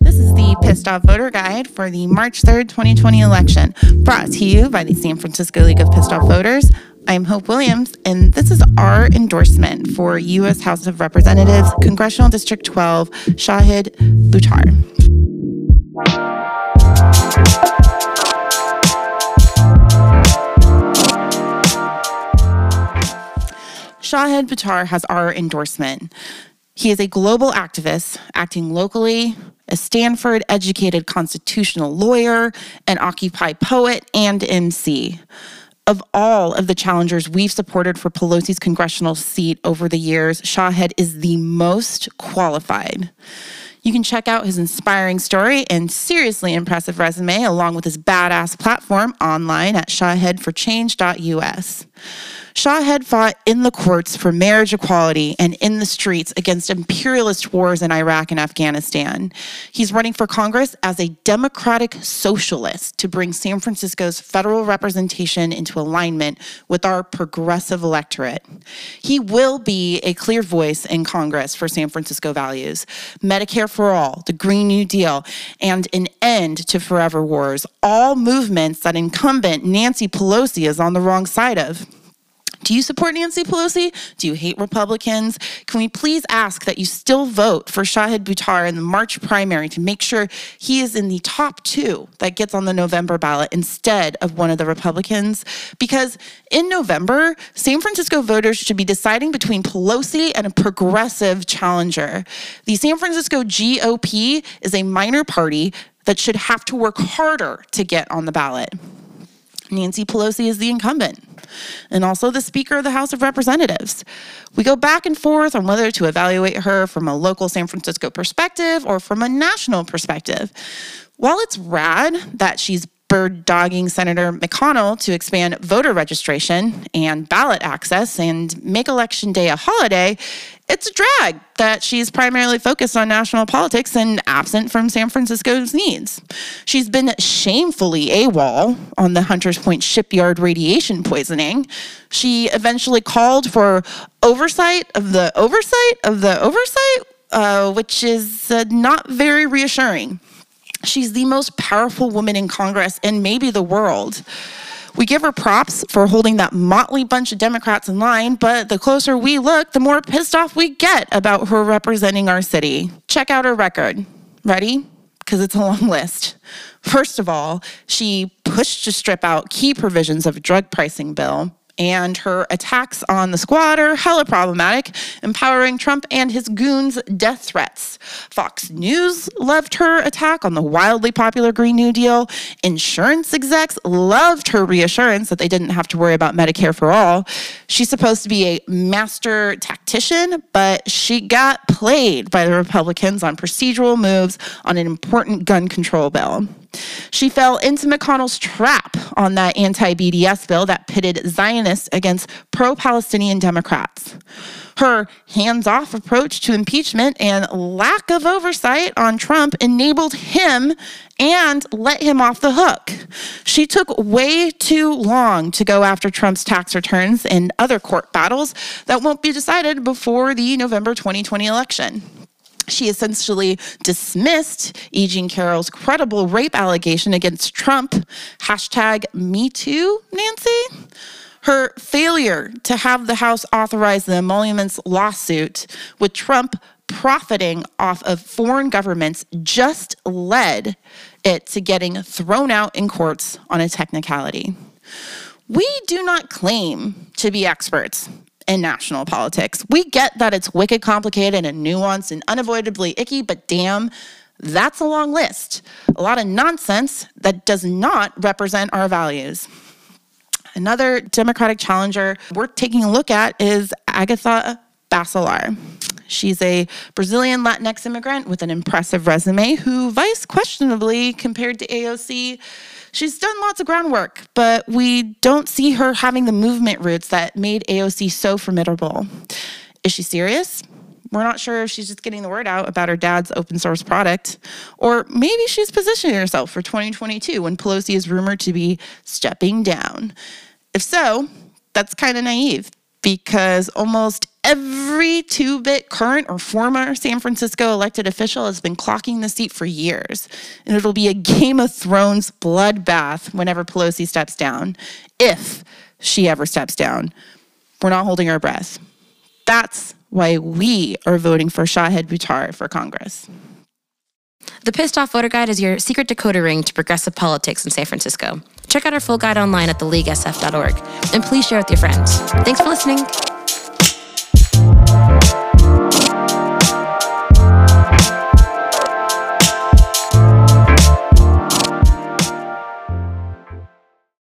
This is the Pissed Off Voter Guide for the March 3rd, 2020 election, brought to you by the San Francisco League of Pissed Off Voters. I'm Hope Williams, and this is our endorsement for U.S. House of Representatives, Congressional District 12, Shahid Buttar. Shahid Buttar has our endorsement. He is a global activist acting locally, a Stanford educated constitutional lawyer, an Occupy poet, and MC. Of all of the challengers we've supported for Pelosi's congressional seat over the years, Shahid is the most qualified. You can check out his inspiring story and seriously impressive resume, along with his badass platform, online at shahidforchange.us. Shahid fought in the courts for marriage equality and in the streets against imperialist wars in Iraq and Afghanistan. He's running for Congress as a democratic socialist to bring San Francisco's federal representation into alignment with our progressive electorate. He will be a clear voice in Congress for San Francisco values Medicare for all, the Green New Deal, and an end to forever wars, all movements that incumbent Nancy Pelosi is on the wrong side of. Do you support Nancy Pelosi? Do you hate Republicans? Can we please ask that you still vote for Shahid Buttar in the March primary to make sure he is in the top two that gets on the November ballot instead of one of the Republicans? Because in November, San Francisco voters should be deciding between Pelosi and a progressive challenger. The San Francisco GOP is a minor party that should have to work harder to get on the ballot. Nancy Pelosi is the incumbent and also the Speaker of the House of Representatives. We go back and forth on whether to evaluate her from a local San Francisco perspective or from a national perspective. While it's rad that she's bird dogging Senator McConnell to expand voter registration and ballot access and make Election Day a holiday, it's a drag that she's primarily focused on national politics and absent from San Francisco's needs. She's been shamefully AWOL on the Hunters Point shipyard radiation poisoning. She eventually called for oversight of the oversight of the oversight, uh, which is uh, not very reassuring. She's the most powerful woman in Congress and maybe the world. We give her props for holding that motley bunch of Democrats in line, but the closer we look, the more pissed off we get about her representing our city. Check out her record. Ready? Because it's a long list. First of all, she pushed to strip out key provisions of a drug pricing bill and her attacks on the squad are hella problematic, empowering Trump and his goons' death threats. Fox News loved her attack on the wildly popular Green New Deal. Insurance execs loved her reassurance that they didn't have to worry about Medicare for all. She's supposed to be a master tactician, but she got played by the Republicans on procedural moves on an important gun control bill. She fell into McConnell's trap on that anti BDS bill that pitted Zionists against pro Palestinian Democrats. Her hands off approach to impeachment and lack of oversight on Trump enabled him and let him off the hook. She took way too long to go after Trump's tax returns and other court battles that won't be decided before the November 2020 election. She essentially dismissed E. Jean Carroll's credible rape allegation against Trump. Hashtag Me Too, Nancy. Her failure to have the House authorize the emoluments lawsuit with Trump profiting off of foreign governments just led it to getting thrown out in courts on a technicality. We do not claim to be experts in national politics. We get that it's wicked complicated and nuanced and unavoidably icky, but damn, that's a long list. A lot of nonsense that does not represent our values. Another Democratic challenger we're taking a look at is Agatha Bacelar. She's a Brazilian Latinx immigrant with an impressive resume who, vice questionably, compared to AOC, she's done lots of groundwork, but we don't see her having the movement roots that made AOC so formidable. Is she serious? We're not sure if she's just getting the word out about her dad's open source product, or maybe she's positioning herself for 2022 when Pelosi is rumored to be stepping down. If so, that's kind of naive because almost Every two bit current or former San Francisco elected official has been clocking the seat for years. And it'll be a Game of Thrones bloodbath whenever Pelosi steps down, if she ever steps down. We're not holding our breath. That's why we are voting for Shahid Buttar for Congress. The Pissed Off Voter Guide is your secret decoder ring to progressive politics in San Francisco. Check out our full guide online at theleaguesf.org. And please share with your friends. Thanks for listening.